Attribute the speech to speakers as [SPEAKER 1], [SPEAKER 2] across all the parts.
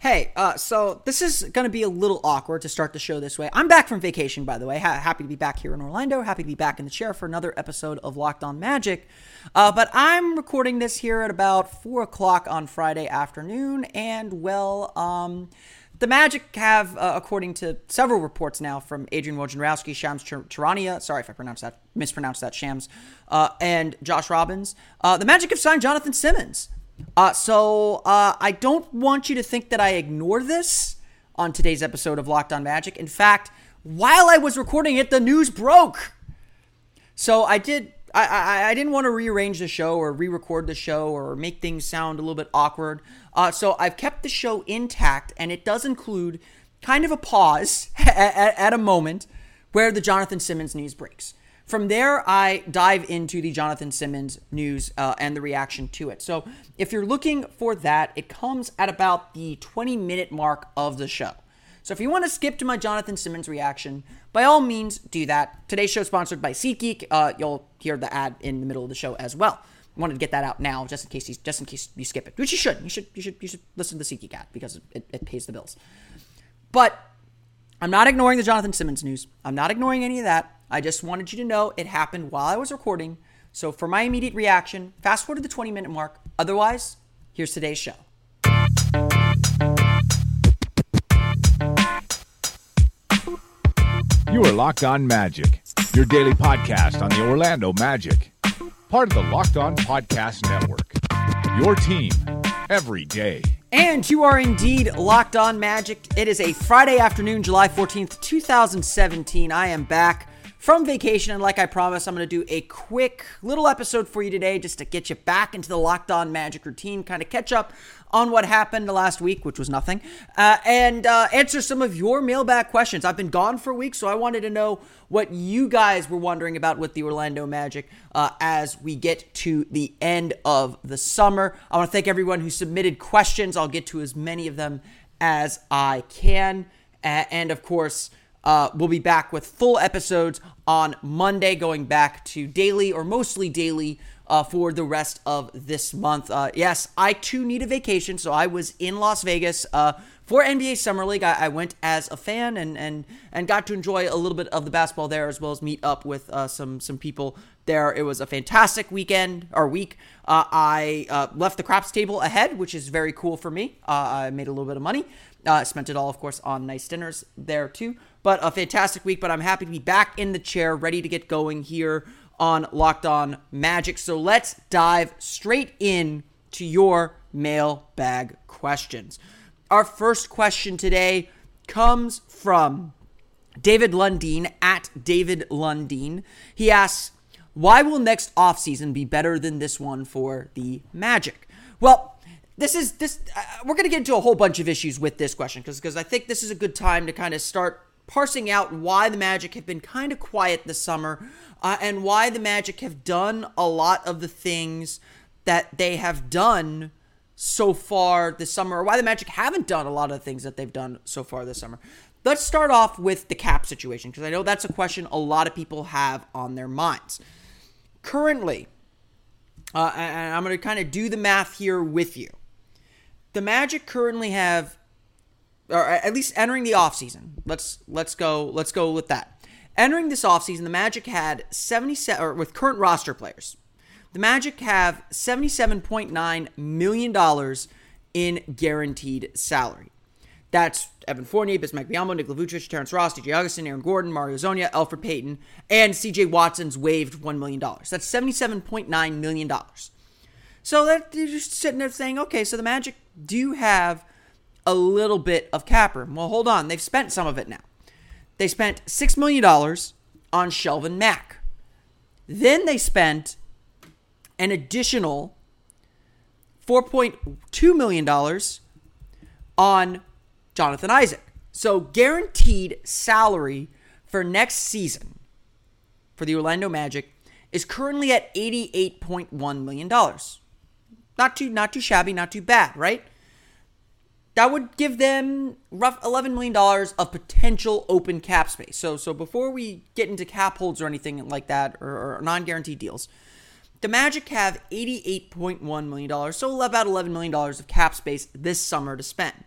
[SPEAKER 1] Hey, uh, so this is going to be a little awkward to start the show this way. I'm back from vacation, by the way. Ha- happy to be back here in Orlando. Happy to be back in the chair for another episode of Locked On Magic. Uh, but I'm recording this here at about 4 o'clock on Friday afternoon. And, well, um, the Magic have, uh, according to several reports now from Adrian Wojnarowski, Shams Charania, sorry if I pronounced that, mispronounced that, Shams, uh, and Josh Robbins, uh, the Magic have signed Jonathan Simmons. Uh, so uh, I don't want you to think that I ignore this on today's episode of Locked On Magic. In fact, while I was recording it, the news broke. So I did. I, I, I didn't want to rearrange the show or re-record the show or make things sound a little bit awkward. Uh, so I've kept the show intact, and it does include kind of a pause at, at, at a moment where the Jonathan Simmons news breaks. From there, I dive into the Jonathan Simmons news uh, and the reaction to it. So, if you're looking for that, it comes at about the 20 minute mark of the show. So, if you want to skip to my Jonathan Simmons reaction, by all means, do that. Today's show is sponsored by SeatGeek. Uh, you'll hear the ad in the middle of the show as well. I wanted to get that out now, just in case you, just in case you skip it, which you should. You should you should you should listen to the SeatGeek ad because it, it pays the bills. But I'm not ignoring the Jonathan Simmons news. I'm not ignoring any of that. I just wanted you to know it happened while I was recording. So for my immediate reaction, fast forward to the 20 minute mark. Otherwise, here's today's show.
[SPEAKER 2] You are Locked On Magic, your daily podcast on the Orlando Magic, part of the Locked On Podcast Network. Your team every day.
[SPEAKER 1] And you are indeed locked on magic. It is a Friday afternoon, July 14th, 2017. I am back from vacation. And like I promised, I'm going to do a quick little episode for you today just to get you back into the locked on magic routine, kind of catch up on what happened last week, which was nothing, uh, and uh, answer some of your mailbag questions. I've been gone for a week, so I wanted to know what you guys were wondering about with the Orlando Magic uh, as we get to the end of the summer. I want to thank everyone who submitted questions. I'll get to as many of them as I can. and of course, uh, we'll be back with full episodes on Monday, going back to daily or mostly daily uh, for the rest of this month. Uh, yes, I too need a vacation, so I was in Las Vegas uh, for NBA Summer League. I, I, went as a fan and and and got to enjoy a little bit of the basketball there, as well as meet up with uh, some some people there. It was a fantastic weekend or week. Uh, I left the craps table ahead, which is very cool for me. I made a little bit of money. Uh, spent it all, of course, on nice dinners there too. But a fantastic week. But I'm happy to be back in the chair, ready to get going here on Locked On Magic. So let's dive straight in to your mailbag questions. Our first question today comes from David Lundeen at David Lundeen. He asks, why will next offseason be better than this one for the Magic? Well, this is this uh, we're going to get into a whole bunch of issues with this question because because I think this is a good time to kind of start parsing out why the Magic have been kind of quiet this summer uh, and why the Magic have done a lot of the things that they have done so far this summer or why the Magic haven't done a lot of the things that they've done so far this summer. Let's start off with the cap situation because I know that's a question a lot of people have on their minds. Currently, uh, and I'm going to kind of do the math here with you the Magic currently have, or at least entering the offseason. Let's let's go let's go with that. Entering this offseason, the Magic had 77 or with current roster players. The Magic have $77.9 million in guaranteed salary. That's Evan Fournier, Bismack Biyombo, Nikola Vucevic, Terrence Ross, DJ Augustin, Aaron Gordon, Mario Hezonja, Elfrid Payton, and CJ Watson's waived $1 million. That's $77.9 million. So that you're just sitting there saying, okay, so the Magic do have a little bit of cap room. Well, hold on. They've spent some of it now. They spent $6 million on Shelvin Mack. Then they spent an additional $4.2 million on Jonathan Isaac. So, guaranteed salary for next season for the Orlando Magic is currently at $88.1 million. Not too not too shabby, not too bad, right? That would give them rough $11 million of potential open cap space. So so before we get into cap holds or anything like that or, or non-guaranteed deals, the Magic have $88.1 million, so about $11 million of cap space this summer to spend.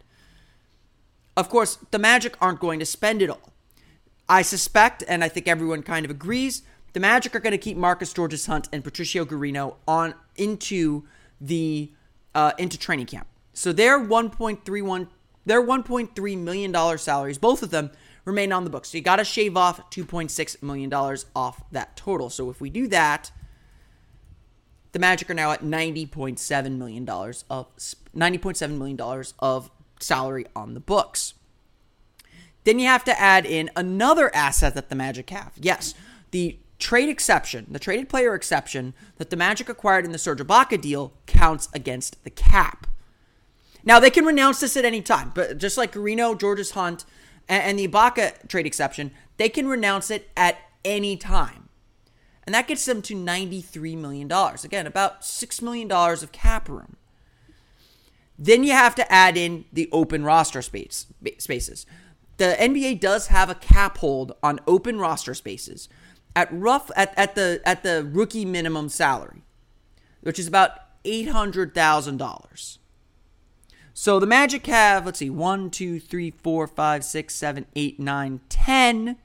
[SPEAKER 1] Of course, the Magic aren't going to spend it all. I suspect, and I think everyone kind of agrees, the Magic are going to keep Marcus Georges Hunt and Patricio Garino on into the uh, into training camp. So their 1.31 their 1.3 million dollar salaries, both of them remain on the books. So you got to shave off 2.6 million dollars off that total. So if we do that, the Magic are now at 90.7 million dollars of 90.7 million dollars of salary on the books. Then you have to add in another asset that the Magic have. Yes, the trade exception, the traded player exception that the Magic acquired in the Serge Ibaka deal counts against the cap. Now they can renounce this at any time, but just like Garino, Georges Hunt, and, the Ibaka trade exception, they can renounce it at any time. And that gets them to $93 million. Again, about $6 million of cap room. Then you have to add in the open roster space, spaces. The NBA does have a cap hold on open roster spaces at rough at, at the at the rookie minimum salary, which is about eight hundred thousand dollars. So the Magic have, let's see, 1, 2, 3, 4, 5, 6, 7, 8, 9, 10,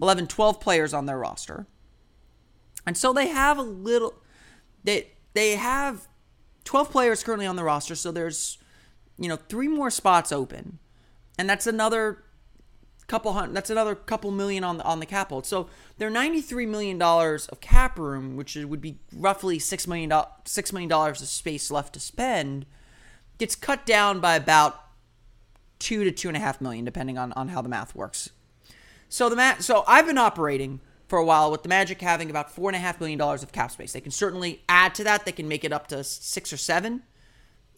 [SPEAKER 1] 11, 12 players on their roster. And so they have a little they they have 12 players currently on the roster, so there's you know, three more spots open. And that's another couple hundred that's another couple million on the on the cap hold. So their 93 million dollars of cap room, which would be roughly 6 million dollars 6 million dollars of space left to spend, gets cut down by about two to two and a half million, depending on, on how the math works. So the mat so I've been operating for a while with the Magic having about four and a half million dollars of cap space. They can certainly add to that. They can make it up to six or seven,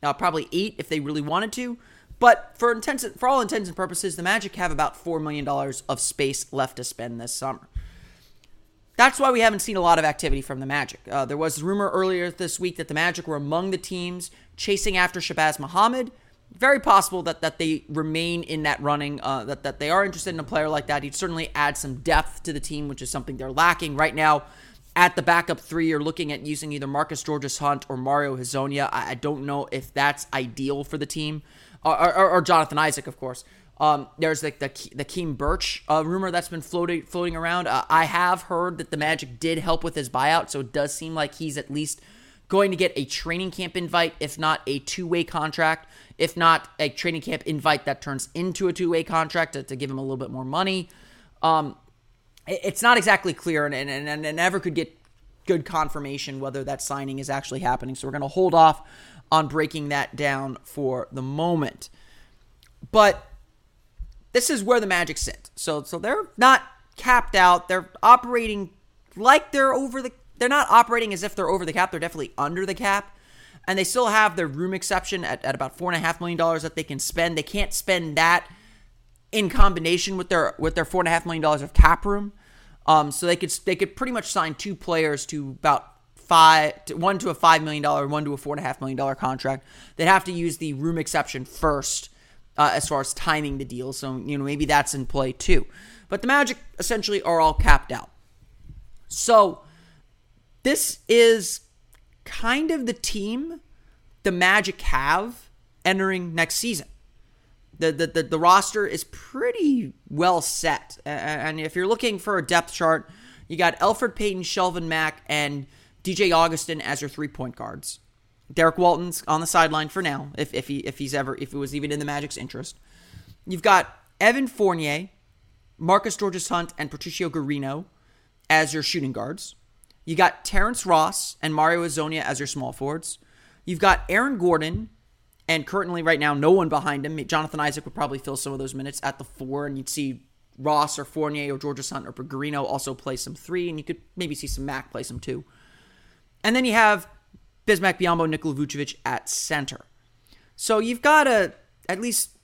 [SPEAKER 1] uh, probably eight if they really wanted to. But for intents, for all intents and purposes, the Magic have about four million dollars of space left to spend this summer. That's why we haven't seen a lot of activity from the Magic. Uh, there was rumor earlier this week that the Magic were among the teams chasing after Shabazz Muhammad. Very possible that, that they remain in that running, uh, that, that they are interested in a player like that. He'd certainly add some depth to the team, which is something they're lacking right now. At the backup three, you're looking at using either Marcus Georges Hunt or Mario Hezonja. I, I don't know if that's ideal for the team or, or, or Jonathan Isaac, of course. Um, there's like the the Khem Birch uh, rumor that's been floating floating around. Uh, I have heard that the Magic did help with his buyout, so it does seem like he's at least going to get a training camp invite, if not a two way contract, if not a training camp invite that turns into a two way contract to, to, give him a little bit more money. Um, it, it's not exactly clear, and, and, and, and never could get good confirmation whether that signing is actually happening. So we're going to hold off on breaking that down for the moment. But this is where the Magic sit. So so they're not capped out. They're operating like they're over the they're not operating as if they're over the cap. They're definitely under the cap. And they still have their room exception at, at about four and a half million dollars that they can spend. They can't spend that in combination with their with their four and a half million dollars of cap room. Um, so they could they could pretty much sign two players to about five, to, one to a five million dollar, one to a four and a half million dollar contract. They'd have to use the room exception first uh, as far as timing the deal. So you know maybe that's in play too. But the Magic essentially are all capped out. So this is kind of the team the Magic have entering next season. The, the, the, the roster is pretty well set. And if you're looking for a depth chart, you got Elfrid Payton, Shelvin Mack, and DJ Augustin as your three point guards. Derrick Walton's on the sideline for now, if, if he if he's ever if it was even in the Magic's interest. You've got Evan Fournier, Marcus Georges Hunt, and Patricio Garino as your shooting guards. You got Terrence Ross and Mario Hezonja as your small forwards. You've got Aaron Gordon, and currently right now no one behind him. Jonathan Isaac would probably fill some of those minutes at the four, and you'd see Ross or Fournier or Georges Hunt or Garino also play some three, and you could maybe see some Mack play some two. And then you have Bismack Biyombo, Nikola Vucevic at center. So you've got a at least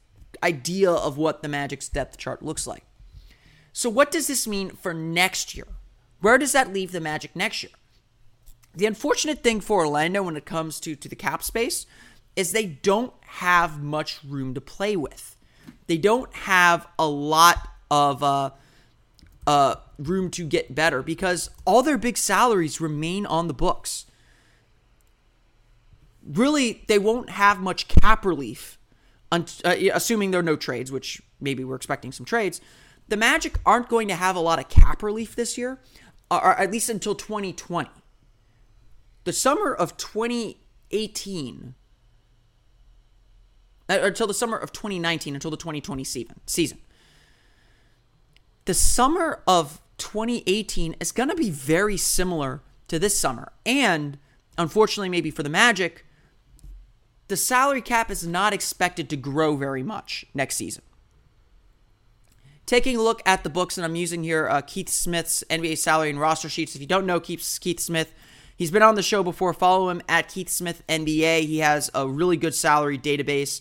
[SPEAKER 1] idea of what the Magic's depth chart looks like. So what does this mean for next year? Where does that leave the Magic next year? The unfortunate thing for Orlando when it comes to, to the cap space is they don't have much room to play with. They don't have a lot of uh, uh, room to get better because all their big salaries remain on the books. Really, they won't have much cap relief uh, assuming there are no trades, which maybe we're expecting some trades, the Magic aren't going to have a lot of cap relief this year, or at least until 2020. The summer of 2018, uh, until the summer of 2019, until the 2020 season. season. The summer of 2018 is going to be very similar to this summer. And unfortunately, maybe for the Magic, the salary cap is not expected to grow very much next season. Taking a look at the books, and I'm using here uh, Keith Smith's NBA salary and roster sheets. If you don't know Keith, Keith Smith, he's been on the show before. Follow him at Keith Smith NBA. He has a really good salary database.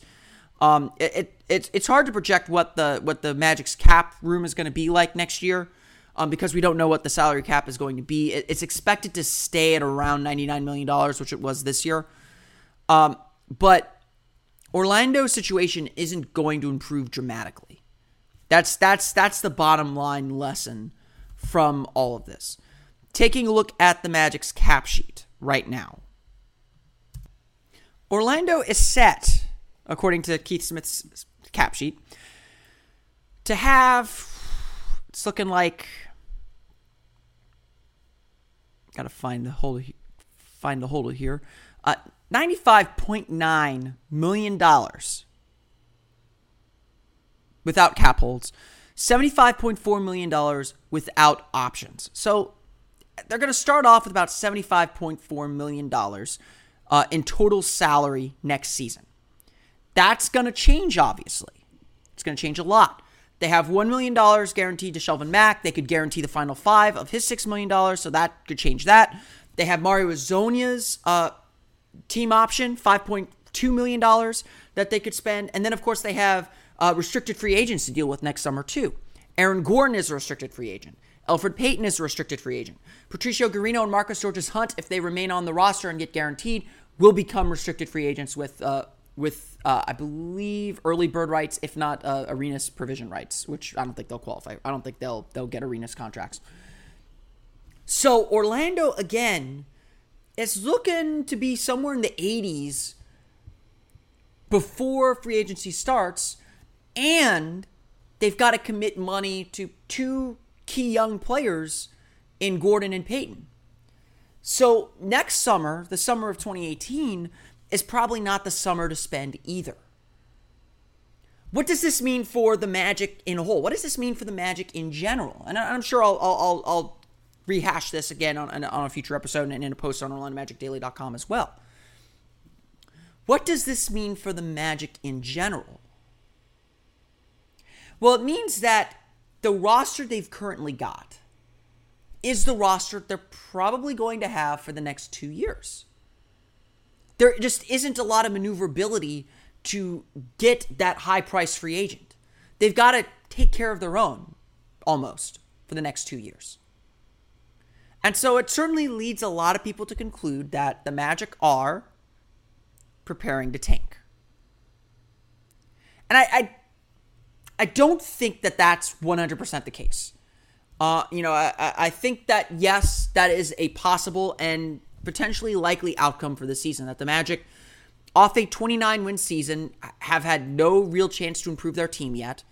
[SPEAKER 1] Um, it, it it's it's hard to project what the what the Magic's cap room is going to be like next year, um, because we don't know what the salary cap is going to be. It, it's expected to stay at around ninety nine million dollars, which it was this year. Um, but Orlando's situation isn't going to improve dramatically. That's that's that's the bottom line lesson from all of this. Taking a look at the Magic's cap sheet right now. Orlando is set, according to Keith Smith's cap sheet, to have it's looking like gotta find the holder find the holder here. Uh, $95.9 million without cap holds, $75.4 million without options. So they're going to start off with about $75.4 million uh, in total salary next season. That's going to change, obviously. It's going to change a lot. They have $1 million guaranteed to Shelvin Mack. They could guarantee the final five of his $6 million, so that could change that. They have Mario Hezonja's uh, team option, $5.2 million that they could spend. And then, of course, they have uh, restricted free agents to deal with next summer, too. Aaron Gordon is a restricted free agent. Elfrid Payton is a restricted free agent. Patricio Garino and Marcus Georges-Hunt, if they remain on the roster and get guaranteed, will become restricted free agents with, uh, with uh, I believe, early bird rights, if not uh, Arenas provision rights, which I don't think they'll qualify. I don't think they'll they'll get Arenas contracts. So Orlando again is looking to be somewhere in the 80s before free agency starts, and they've got to commit money to two key young players in Gordon and Payton. So next summer, the summer of 2018, is probably not the summer to spend either. What does this mean for the Magic in a whole? What does this mean for the Magic in general? And I'm sure I'll, I'll, I'll rehash this again on, on a future episode and in a post on OrlandoMagicDaily.com as well. What does this mean for the Magic in general? Well, it means that the roster they've currently got is the roster they're probably going to have for the next two years. There just isn't a lot of maneuverability to get that high price free agent. They've got to take care of their own almost for the next two years. And so it certainly leads a lot of people to conclude that the Magic are preparing to tank. And I, I, I don't think that that's 100% the case. Uh, you know, I, I think that yes, that is a possible and potentially likely outcome for the season. That the Magic, off a 29 win season, have had no real chance to improve their team yet.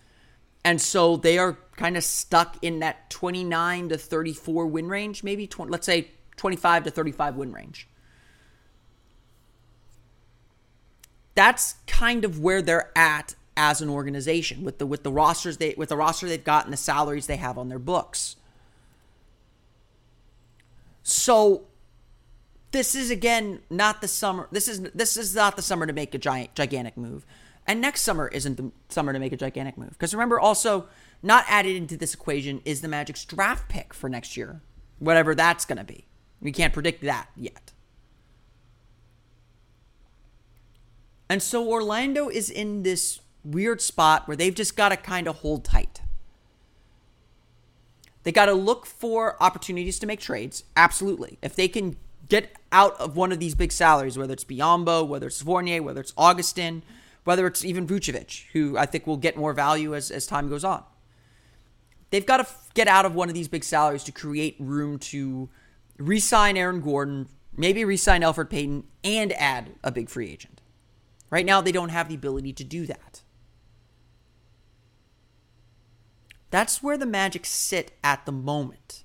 [SPEAKER 1] And so they are kind of stuck in that 29 to 34 win range, maybe 20, let's say 25 to 35 win range. That's kind of where they're at as an organization with the with the rosters they with the roster they've got and the salaries they have on their books. So this is again not the summer. This is this is not the summer to make a giant gigantic move. And next summer isn't the summer to make a gigantic move. Because remember, also, not added into this equation is the Magic's draft pick for next year, whatever that's going to be. We can't predict that yet. And so Orlando is in this weird spot where they've just got to kind of hold tight. They got to look for opportunities to make trades. Absolutely. If they can get out of one of these big salaries, whether it's Biyombo, whether it's Fournier, whether it's Augustin, whether it's even Vucevic, who I think will get more value as, as time goes on. They've got to f- get out of one of these big salaries to create room to re sign Aaron Gordon, maybe re sign Elfrid Payton, and add a big free agent. Right now, they don't have the ability to do that. That's where the Magic sit at the moment.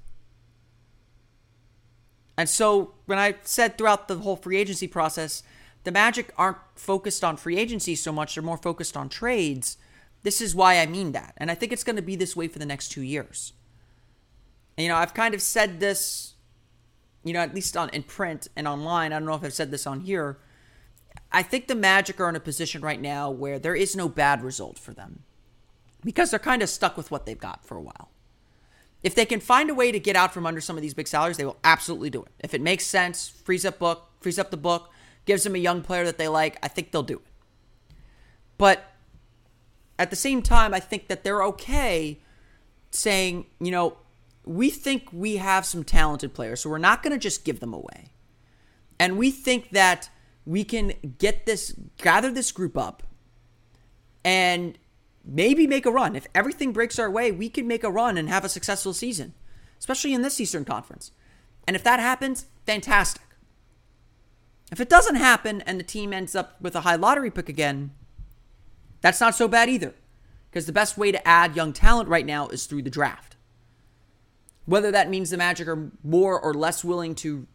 [SPEAKER 1] And so, when I said throughout the whole free agency process, the Magic aren't focused on free agency so much, they're more focused on trades. This is why I mean that. And I think it's going to be this way for the next two years. And, you know, I've kind of said this, you know, at least on in print and online. I don't know if I've said this on here. I think the Magic are in a position right now where there is no bad result for them because they're kind of stuck with what they've got for a while. If they can find a way to get out from under some of these big salaries, they will absolutely do it. If it makes sense, frees up book, frees up the book, gives them a young player that they like, I think they'll do it. But at the same time, I think that they're okay saying, you know, we think we have some talented players, so we're not going to just give them away. And we think that we can get this, gather this group up, and maybe make a run. If everything breaks our way, we can make a run and have a successful season, especially in this Eastern Conference. And if that happens, fantastic. If it doesn't happen and the team ends up with a high lottery pick again, that's not so bad either. Because the best way to add young talent right now is through the draft. Whether that means the Magic are more or less willing to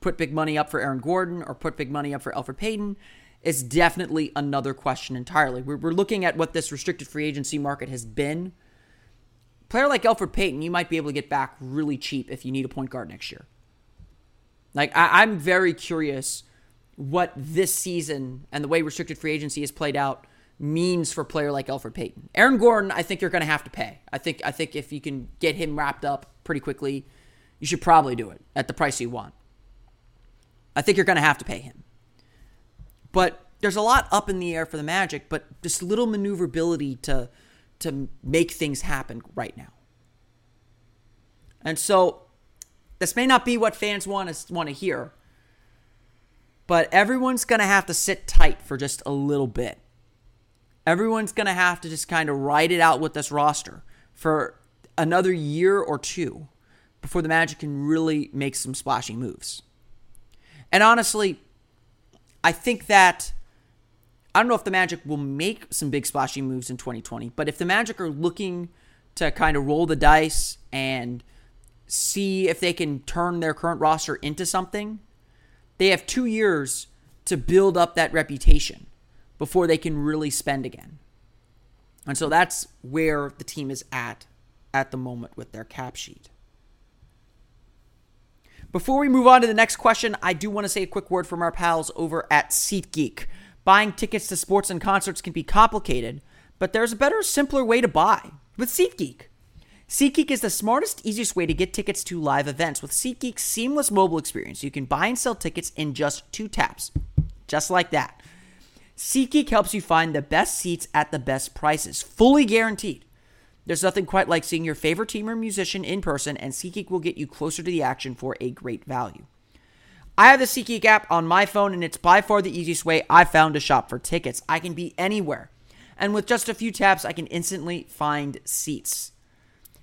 [SPEAKER 1] put big money up for Aaron Gordon or put big money up for Elfrid Payton is definitely another question entirely. We're, we're looking at what this restricted free agency market has been. player like Elfrid Payton, you might be able to get back really cheap if you need a point guard next year. Like, I, I'm very curious what this season and the way restricted free agency has played out means for a player like Elfrid Payton. Aaron Gordon, I think you're going to have to pay. I think I think if you can get him wrapped up pretty quickly, you should probably do it at the price you want. I think you're going to have to pay him. But there's a lot up in the air for the Magic, but this little maneuverability to to make things happen right now. And so this may not be what fans want to want to hear, but everyone's going to have to sit tight for just a little bit. Everyone's going to have to just kind of ride it out with this roster for another year or two before the Magic can really make some splashy moves. And honestly, I think that I don't know if the Magic will make some big splashy moves in 2020, but if the Magic are looking to kind of roll the dice and see if they can turn their current roster into something, they have two years to build up that reputation before they can really spend again. And so that's where the team is at at the moment with their cap sheet. Before we move on to the next question, I do want to say a quick word from our pals over at SeatGeek. Buying tickets to sports and concerts can be complicated, but there's a better, simpler way to buy with SeatGeek. SeatGeek is the smartest, easiest way to get tickets to live events. With SeatGeek's seamless mobile experience, you can buy and sell tickets in just two taps. Just like that. SeatGeek helps you find the best seats at the best prices, fully guaranteed. There's nothing quite like seeing your favorite team or musician in person, and SeatGeek will get you closer to the action for a great value. I have the SeatGeek app on my phone, and it's by far the easiest way I've found to shop for tickets. I can be anywhere, and with just a few taps, I can instantly find seats.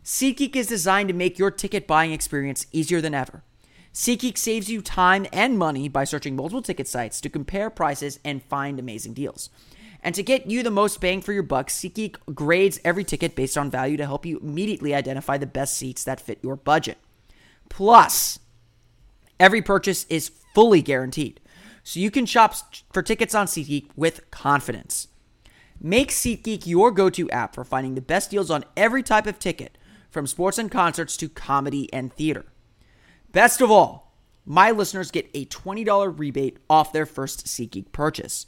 [SPEAKER 1] SeatGeek is designed to make your ticket buying experience easier than ever. SeatGeek saves you time and money by searching multiple ticket sites to compare prices and find amazing deals. And to get you the most bang for your buck, SeatGeek grades every ticket based on value to help you immediately identify the best seats that fit your budget. Plus, every purchase is fully guaranteed, so you can shop for tickets on SeatGeek with confidence. Make SeatGeek your go to app for finding the best deals on every type of ticket, from sports and concerts to comedy and theater. Best of all, my listeners get a $20 rebate off their first SeatGeek purchase.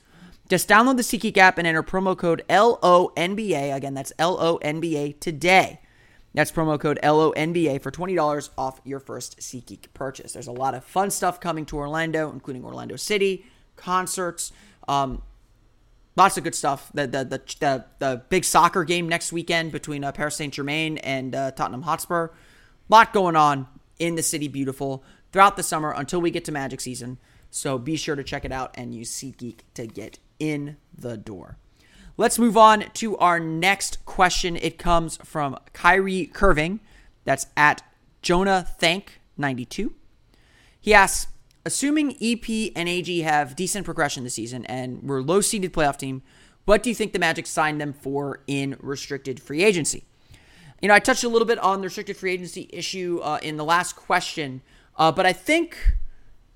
[SPEAKER 1] Just download the SeatGeek app and enter promo code LONBA. Again, that's LONBA today. That's promo code LONBA for $20 off your first SeatGeek purchase. There's a lot of fun stuff coming to Orlando, including Orlando City, concerts, um, lots of good stuff. The, the, the, the, the big soccer game next weekend between uh, Paris Saint Germain and uh, Tottenham Hotspur. A lot going on in the city, beautiful, throughout the summer until we get to Magic season. So be sure to check it out and use SeatGeek to get in the door. Let's move on to our next question. It comes from Kyrie Curving. That's at Jonah Thank 92. He asks, assuming EP and AG have decent progression this season and we're low seeded playoff team, what do you think the Magic signed them for in restricted free agency? You know, I touched a little bit on the restricted free agency issue uh, in the last question, uh, but I think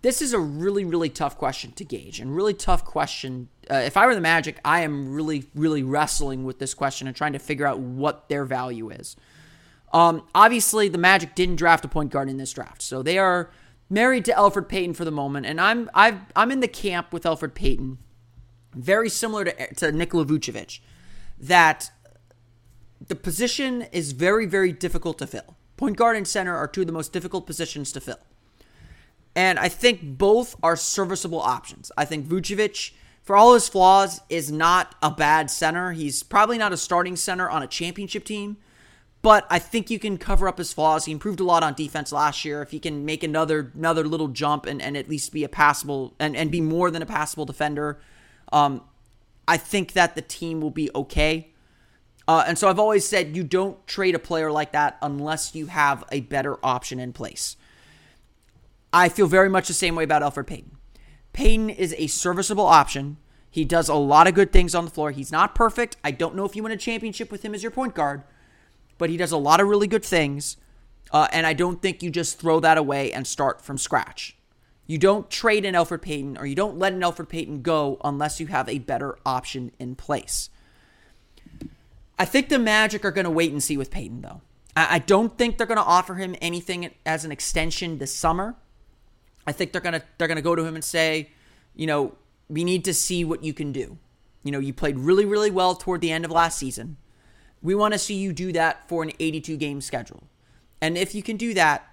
[SPEAKER 1] this is a really, really tough question to gauge and really tough question. Uh, if I were the Magic, I am really, really wrestling with this question and trying to figure out what their value is. Um, obviously, the Magic didn't draft a point guard in this draft, so they are married to Elfrid Payton for the moment, and I'm I've I'm in the camp with Elfrid Payton, very similar to to Nikola Vucevic, that the position is very very difficult to fill. Point guard and center are two of the most difficult positions to fill, and I think both are serviceable options. I think Vucevic. For all his flaws, is not a bad center. He's probably not a starting center on a championship team, but I think you can cover up his flaws. He improved a lot on defense last year. If he can make another another little jump and, and at least be a passable and, and be more than a passable defender, um, I think that the team will be okay. Uh, and so I've always said you don't trade a player like that unless you have a better option in place. I feel very much the same way about Elfrid Payton. Payton is a serviceable option. He does a lot of good things on the floor. He's not perfect. I don't know if you win a championship with him as your point guard but he does a lot of really good things. Uh, and I don't think you just throw that away and start from scratch. You don't trade an Elfrid Payton or you don't let an Elfrid Payton go unless you have a better option in place. I think the Magic are going to wait and see with Payton, though. I, I don't think they're going to offer him anything as an extension this summer. I think they're going to they're going to go to him and say, you know, we need to see what you can do. You know, you played really really well toward the end of last season. We want to see you do that for an 82 game schedule. And if you can do that,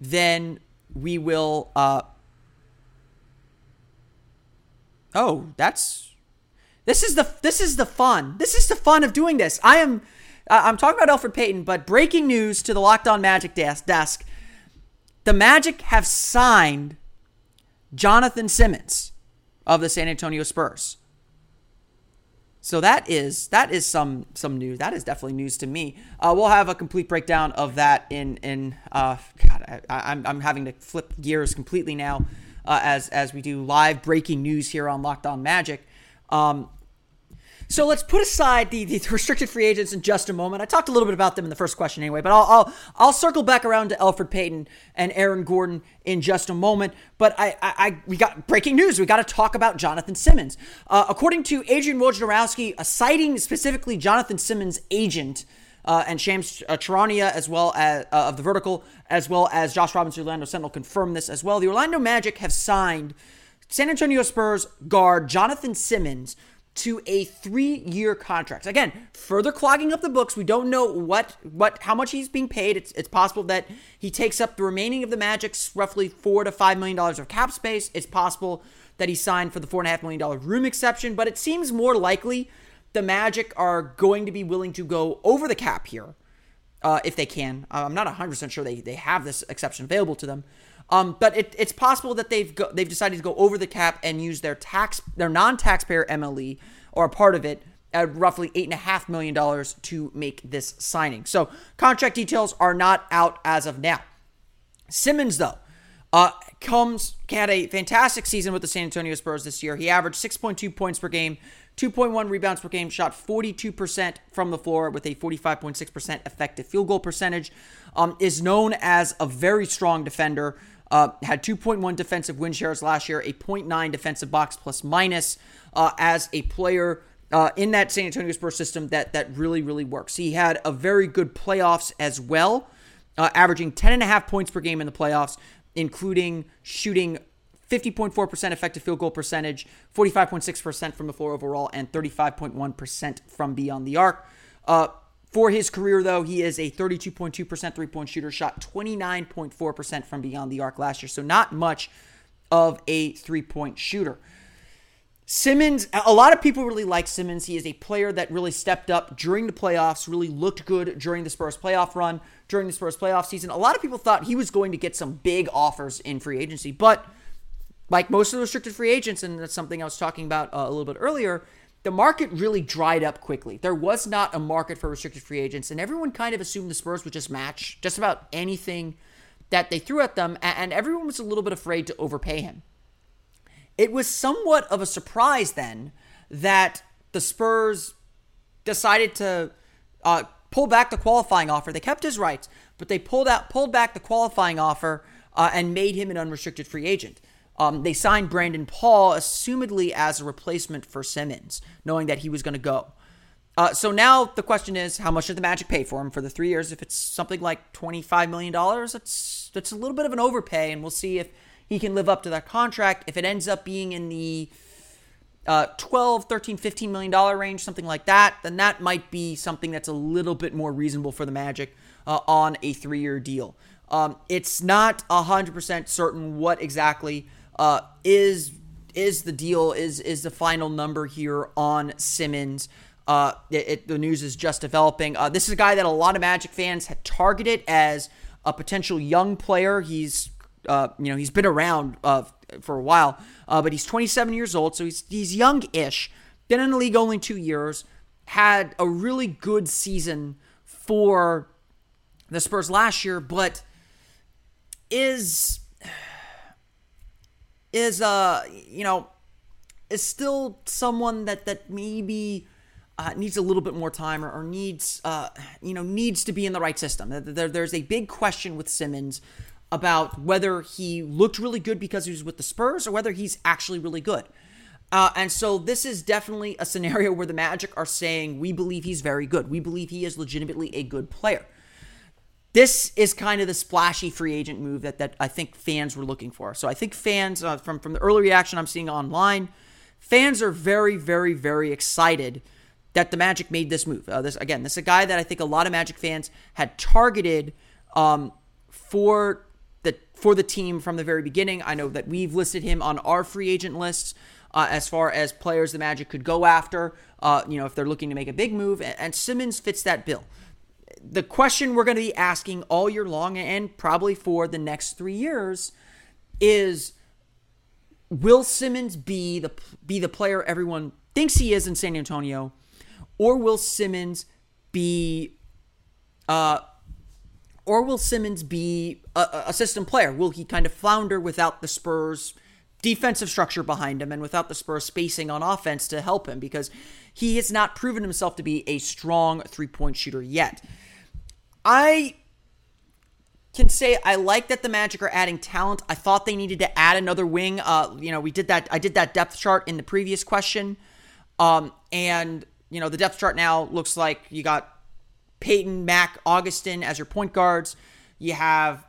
[SPEAKER 1] then we will. Uh, oh, that's this is the this is the fun. This is the fun of doing this. I am I'm talking about Elfrid Payton, but breaking news to the Locked On Magic desk: the Magic have signed Jonathan Simmons of the San Antonio Spurs. So that is that is some some news. That is definitely news to me. Uh, we'll have a complete breakdown of that in in. Uh, God, I, am I'm, I'm having to flip gears completely now uh, as as we do live breaking news here on Locked On Magic. Um, so let's put aside the, the restricted free agents in just a moment. I talked a little bit about them in the first question anyway, but I'll I'll, I'll circle back around to Elfrid Payton and Aaron Gordon in just a moment. But I, I, I we got breaking news. We got to talk about Jonathan Simmons. Uh, according to Adrian Wojnarowski, a citing specifically Jonathan Simmons' agent. Uh, and Shams uh, Charania, as well as uh, of the Vertical, as well as Josh Robinson, Orlando Sentinel, confirmed this as well. The Orlando Magic have signed San Antonio Spurs guard Jonathan Simmons to a three-year contract. Again, further clogging up the books. We don't know what what how much he's being paid. It's it's possible that he takes up the remaining of the Magic's roughly four to five million dollars of cap space. It's possible that he signed for the four and a half million dollar room exception, but it seems more likely the Magic are going to be willing to go over the cap here. Uh, if they can. I'm not 100% sure they, they have this exception available to them. Um, but it, it's possible that they've go, they've decided to go over the cap and use their tax their non-taxpayer MLE or a part of it at roughly eight and a half million dollars to make this signing. So contract details are not out as of now. Simmons though. Uh, comes had a fantastic season with the San Antonio Spurs this year. He averaged 6.2 points per game, 2.1 rebounds per game, shot 42% from the floor with a 45.6% effective field goal percentage. Um, is known as a very strong defender. Uh, had 2.1 defensive win shares last year, a 0.9 defensive box plus minus uh, as a player uh, in that San Antonio Spurs system that that really really works. He had a very good playoffs as well, uh, averaging 10 and a half points per game in the playoffs, including shooting 50.4% effective field goal percentage, 45.6% from the floor overall, and 35.1% from beyond the arc. Uh, for his career, though, he is a 32.2% three point shooter, shot 29.4% from beyond the arc last year. So, not much of a three point shooter. Simmons, a lot of people really like Simmons. He is a player that really stepped up during the playoffs, really looked good during the Spurs playoff run, during the Spurs playoff season. A lot of people thought he was going to get some big offers in free agency, but like most of the restricted free agents, and that's something I was talking about uh, a little bit earlier, the market really dried up quickly. There was not a market for restricted free agents, and everyone kind of assumed the Spurs would just match just about anything that they threw at them, and everyone was a little bit afraid to overpay him. It was somewhat of a surprise then that the Spurs decided to uh, pull back the qualifying offer. They kept his rights, but they pulled out pulled back the qualifying offer uh, and made him an unrestricted free agent. Um, they signed Brandon Paul, assumedly as a replacement for Simmons, knowing that he was going to go. Uh, so now the question is, how much did the Magic pay for him for the three years? If it's something like twenty-five million dollars, that's that's a little bit of an overpay, and we'll see if he can live up to that contract. If it ends up being in the uh, 12, 13, 15 million dollar range, something like that, then that might be something that's a little bit more reasonable for the Magic uh, on a three-year deal. Um, it's not hundred percent certain what exactly uh, is is the deal is is the final number here on Simmons. Uh, it, it, the news is just developing. Uh, this is a guy that a lot of Magic fans had targeted as a potential young player. He's uh, you know he's been around uh, for a while, uh, but he's 27 years old, so he's he's young-ish. Been in the league only two years. Had a really good season for the Spurs last year, but is is uh you know is still someone that that maybe uh, needs a little bit more time or, or needs uh, you know needs to be in the right system. There, there's a big question with Simmons about whether he looked really good because he was with the Spurs or whether he's actually really good. Uh, and so this is definitely a scenario where the Magic are saying we believe he's very good. We believe he is legitimately a good player this is kind of the splashy free agent move that, that I think fans were looking for. So I think fans, uh, from, from the early reaction I'm seeing online, fans are very, very, very excited that the Magic made this move. Uh, this again, this is a guy that I think a lot of Magic fans had targeted um, for the for the team from the very beginning. I know that we've listed him on our free agent lists uh, as far as players the Magic could go after. Uh, you know, if they're looking to make a big move, and, and Simmons fits that bill the question we're going to be asking all year long and probably for the next three years is will Simmons be the be the player everyone thinks he is in San Antonio, or will Simmons be uh or will Simmons be a, a system player? Will he kind of flounder without the Spurs defensive structure behind him and without the Spurs spacing on offense to help him because he has not proven himself to be a strong three point shooter yet. I can say I like that the Magic are adding talent. I thought they needed to add another wing. Uh, you know, we did that. I did that depth chart in the previous question, um, and you know the depth chart now looks like you got Payton, Mack, Augustin as your point guards. You have,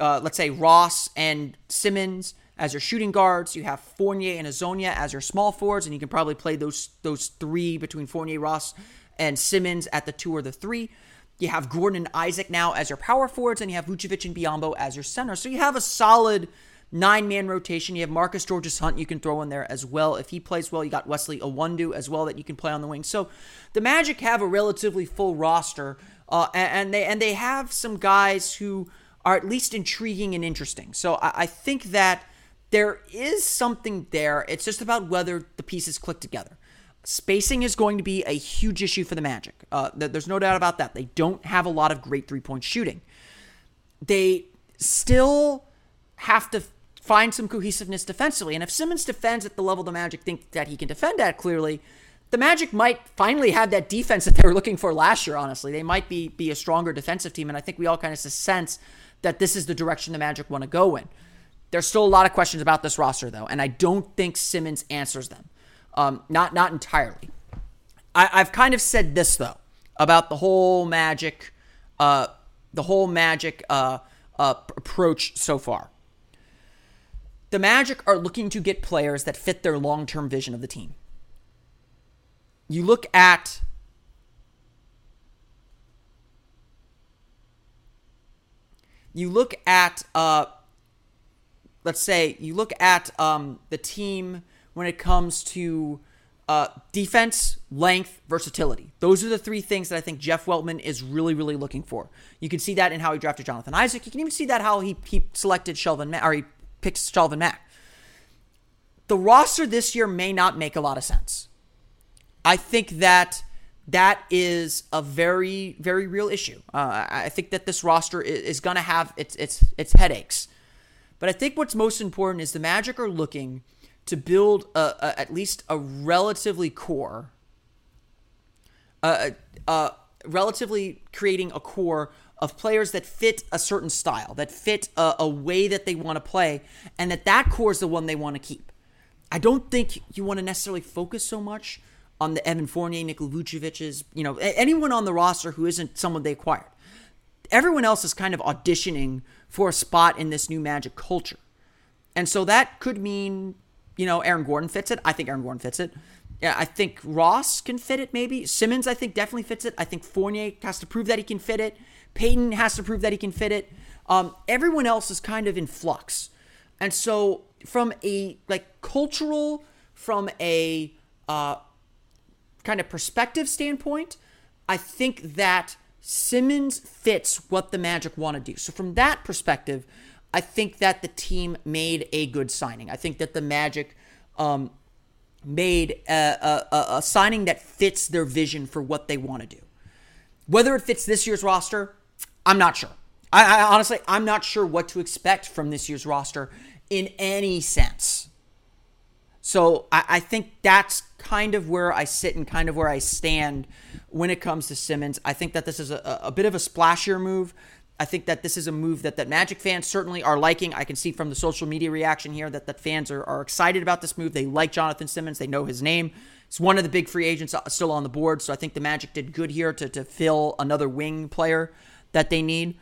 [SPEAKER 1] uh, let's say Ross and Simmons as your shooting guards. You have Fournier and Hezonja as your small forwards, and you can probably play those those three between Fournier, Ross, and Simmons at the two or the three. You have Gordon and Isaac now as your power forwards, and you have Vucevic and Biyombo as your center. So you have a solid nine man rotation. You have Marcus Georges Hunt you can throw in there as well. If he plays well, you got Wesley Iwundu as well that you can play on the wing. So the Magic have a relatively full roster, uh, and they and they have some guys who are at least intriguing and interesting. So I, I think that there is something there. It's just about whether the pieces click together. Spacing is going to be a huge issue for the Magic. Uh, there's no doubt about that. They don't have a lot of great three point shooting. They still have to find some cohesiveness defensively. And if Simmons defends at the level the Magic think that he can defend at clearly, the Magic might finally have that defense that they were looking for last year, honestly. They might be, be a stronger defensive team. And I think we all kind of sense that this is the direction the Magic want to go in. There's still a lot of questions about this roster, though, and I don't think Simmons answers them. Um, not not entirely. I, have kind of said this though about the whole magic, uh, the whole magic uh, uh, approach so far. The Magic are looking to get players that fit their long term vision of the team. You look at you look at uh, let's say you look at um, the team when it comes to uh, defense, length, versatility. Those are the three things that I think Jeff Weltman is really, really looking for. You can see that in how he drafted Jonathan Isaac. You can even see that how he, he selected Shelvin Mack, or he picks Shelvin Mack. The roster this year may not make a lot of sense. I think that that is a very, very real issue. Uh, I think that this roster is, is going to have its, its, its headaches. But I think what's most important is the Magic are looking to build a, a, at least a relatively core, uh, uh, relatively creating a core of players that fit a certain style, that fit a, a way that they want to play, and that that core is the one they want to keep. I don't think you want to necessarily focus so much on the Evan Fournier, Nikola Vucevic's, you know, anyone on the roster who isn't someone they acquired. Everyone else is kind of auditioning for a spot in this new Magic culture. And so that could mean, you know, Aaron Gordon fits it. I think Aaron Gordon fits it. Yeah, I think Ross can fit it maybe. Simmons, I think, definitely fits it. I think Fournier has to prove that he can fit it. Peyton has to prove that he can fit it. Um, everyone else is kind of in flux. And so from a like cultural, from a uh, kind of perspective standpoint, I think that Simmons fits what the Magic want to do. So from that perspective, I think that the team made a good signing. I think that the Magic um, made a, a, a, signing that fits their vision for what they want to do. Whether it fits this year's roster, I'm not sure. I, I honestly, I'm not sure what to expect from this year's roster in any sense. So I, I, think that's kind of where I sit and kind of where I stand when it comes to Simmons. I think that this is a, a bit of a splashier move. I think that this is a move that, that Magic fans certainly are liking. I can see from the social media reaction here that, that fans are, are excited about this move. They like Jonathan Simmons. They know his name. It's one of the big free agents uh, still on the board. So I think the Magic did good here to, to fill another wing player that they need.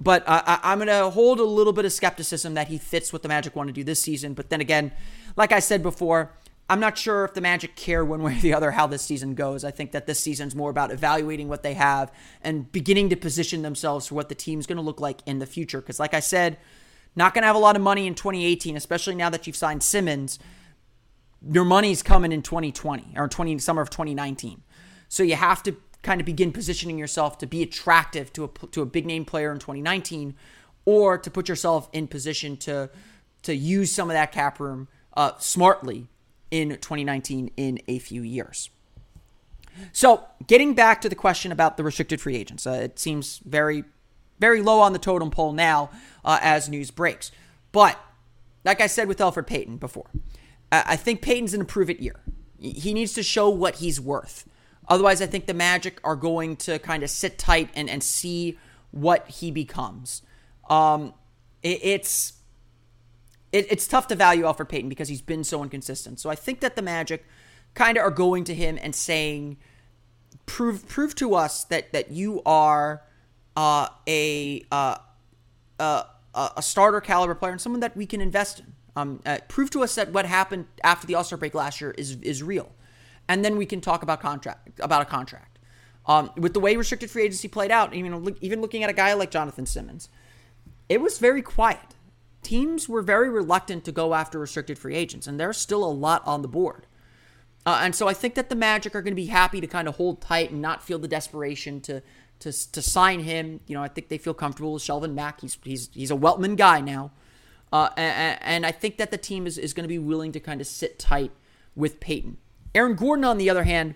[SPEAKER 1] But uh, I, am going to hold a little bit of skepticism that he fits what the Magic want to do this season. But then again, like I said before, I'm not sure if the Magic care one way or the other how this season goes. I think that this season's more about evaluating what they have and beginning to position themselves for what the team's going to look like in the future. Because, like I said, not going to have a lot of money in 2018, especially now that you've signed Simmons. Your money's coming in 2020 or 20 summer of 2019. So you have to kind of begin positioning yourself to be attractive to a to a big name player in 2019, or to put yourself in position to to use some of that cap room uh, smartly in 2019 in a few years. So, getting back to the question about the restricted free agents, uh, it seems very, very low on the totem pole now uh, as news breaks. But, like I said with Elfrid Payton before, I think Payton's an improve it year. He needs to show what he's worth. Otherwise, I think the Magic are going to kind of sit tight and, and see what he becomes. Um, it, it's it, it's tough to value Elfrid Payton because he's been so inconsistent. So I think that the Magic kind of are going to him and saying, "Prove prove to us that that you are uh, a uh, uh, a starter caliber player and someone that we can invest in. Um, uh, prove to us that what happened after the All Star break last year is is real, and then we can talk about contract about a contract. Um, with the way restricted free agency played out, even even looking at a guy like Jonathan Simmons, it was very quiet teams were very reluctant to go after restricted free agents, and there's still a lot on the board. Uh, and so I think that the Magic are going to be happy to kind of hold tight and not feel the desperation to to to sign him. You know, I think they feel comfortable with Shelvin Mack. He's he's he's a Weltman guy now, uh, and, and, I think that the team is is going to be willing to kind of sit tight with Payton. Aaron Gordon, on the other hand,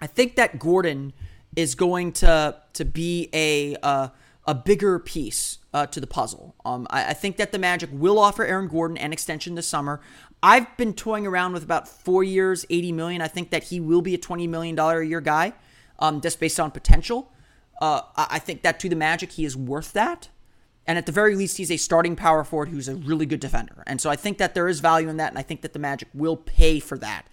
[SPEAKER 1] I think that Gordon is going to to be a uh, a bigger piece uh, to the puzzle. Um, I, I, think that the Magic will offer Aaron Gordon an extension this summer. I've been toying around with about four years, eighty million. I think that he will be a twenty million dollar a year guy, um, just based on potential. Uh, I think that to the Magic, he is worth that. And at the very least, he's a starting power forward who's a really good defender. And so I think that there is value in that, and I think that the Magic will pay for that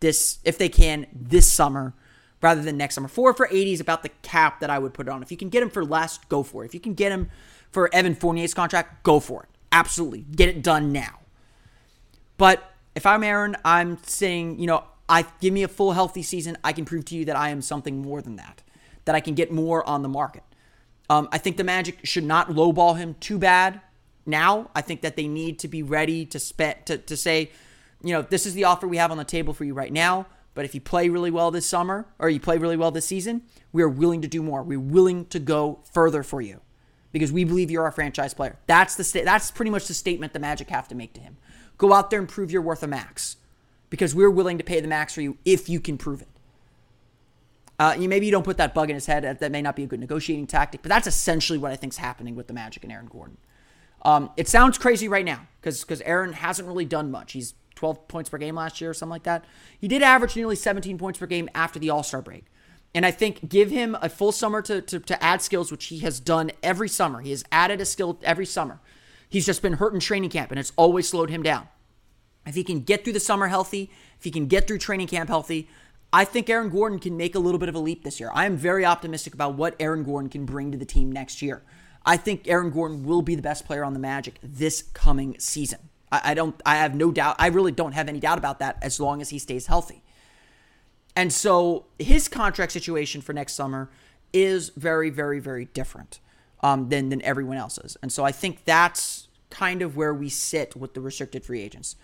[SPEAKER 1] this if they can this summer rather than next summer. Four for 80 is about the cap that I would put on. If you can get him for less, go for it. If you can get him for Evan Fournier's contract, go for it. Absolutely. Get it done now. But if I'm Aaron, I'm saying, you know, I give me a full healthy season. I can prove to you that I am something more than that, that I can get more on the market. Um, I think the Magic should not lowball him too bad now. I think that they need to be ready to spend to, to say, you know, this is the offer we have on the table for you right now. But if you play really well this summer or you play really well this season, we are willing to do more. We're willing to go further for you because we believe you're our franchise player. That's the sta- that's pretty much the statement the Magic have to make to him. Go out there and prove you're worth a max because we're willing to pay the max for you if you can prove it. Uh, you maybe you don't put that bug in his head. That may not be a good negotiating tactic, but that's essentially what I think is happening with the Magic and Aaron Gordon. Um, it sounds crazy right now because because Aaron hasn't really done much. He's 12 points per game last year or something like that. He did average nearly 17 points per game after the All Star break. And I think give him a full summer to, to, to add skills, which he has done every summer. He has added a skill every summer. He's just been hurt in training camp, and it's always slowed him down. If he can get through the summer healthy, if he can get through training camp healthy, I think Aaron Gordon can make a little bit of a leap this year. I am very optimistic about what Aaron Gordon can bring to the team next year. I think Aaron Gordon will be the best player on the Magic this coming season. I, I don't. I have no doubt. I really don't have any doubt about that as long as he stays healthy. And so his contract situation for next summer is very, very, very different um, than than everyone else's. And so I think that's kind of where we sit with the restricted free agents.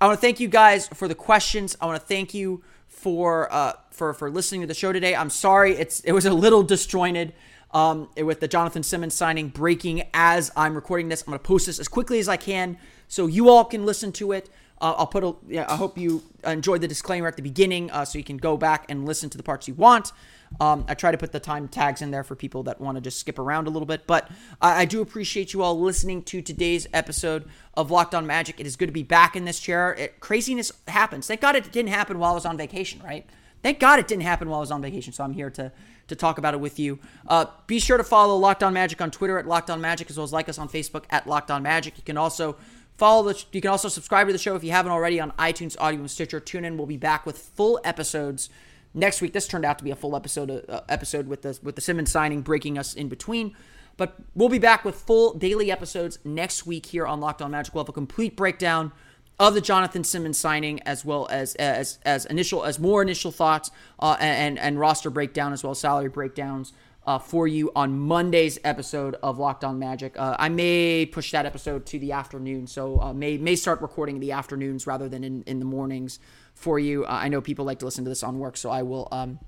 [SPEAKER 1] I want to thank you guys for the questions. I want to thank you for uh, for for listening to the show today. I'm sorry it's it was a little disjointed um, with the Jonathan Simmons signing breaking as I'm recording this. I'm going to post this as quickly as I can so you all can listen to it. Uh, I'll put a. Yeah, I hope you enjoyed the disclaimer at the beginning, uh, so you can go back and listen to the parts you want. Um, I try to put the time tags in there for people that want to just skip around a little bit. But I, I do appreciate you all listening to today's episode of Locked On Magic. It is good to be back in this chair. It, craziness happens. Thank God it didn't happen while I was on vacation, right? Thank God it didn't happen while I was on vacation. So I'm here to to talk about it with you. Uh, be sure to follow Locked On Magic on Twitter at Locked On Magic, as well as like us on Facebook at Locked On Magic. You can also Follow the. You can also subscribe to the show if you haven't already on iTunes, Audio, and Stitcher. Tune in. We'll be back with full episodes next week. This turned out to be a full episode uh, episode with the with the Simmons signing breaking us in between. But we'll be back with full daily episodes next week here on Locked On Magic. We'll have a complete breakdown of the Jonathan Simmons signing, as well as as as initial as more initial thoughts uh, and and roster breakdown, as well as salary breakdowns uh, for you on Monday's episode of Locked On Magic. Uh, I may push that episode to the afternoon, so uh, may may start recording in the afternoons rather than in, in the mornings for you. Uh, I know people like to listen to this on work, so I will um,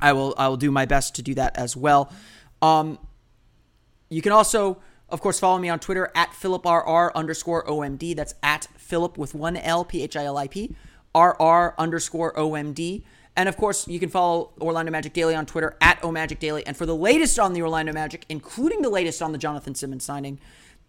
[SPEAKER 1] I will I will do my best to do that as well. Um, you can also, of course, follow me on Twitter at PhilipRR underscore OMD. That's at Philip with one L P H I L I P R R underscore OMD. And of course, you can follow Orlando Magic Daily on Twitter at OMagic Daily. And for the latest on the Orlando Magic, including the latest on the Jonathan Simmons signing,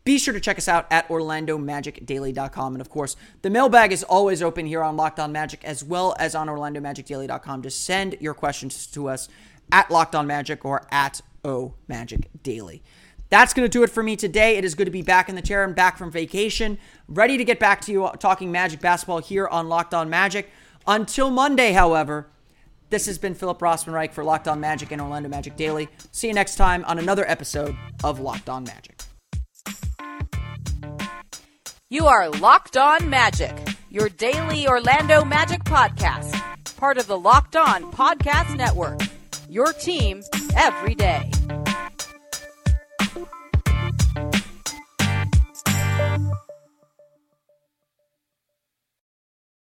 [SPEAKER 1] be sure to check us out at OrlandoMagicDaily.com. And of course, the mailbag is always open here on Locked On Magic as well as on OrlandoMagicDaily.com. Just send your questions to us at Locked On Magic or at O Magic Daily. That's going to do it for me today. It is good to be back in the chair and back from vacation, ready to get back to you talking Magic basketball here on Locked On Magic. Until Monday, however, this has been Philip Rossman-Reich for Locked On Magic and Orlando Magic Daily. See you next time on another episode of Locked On Magic.
[SPEAKER 3] You are Locked On Magic, your daily Orlando Magic podcast, part of the Locked On Podcast Network. Your team every day.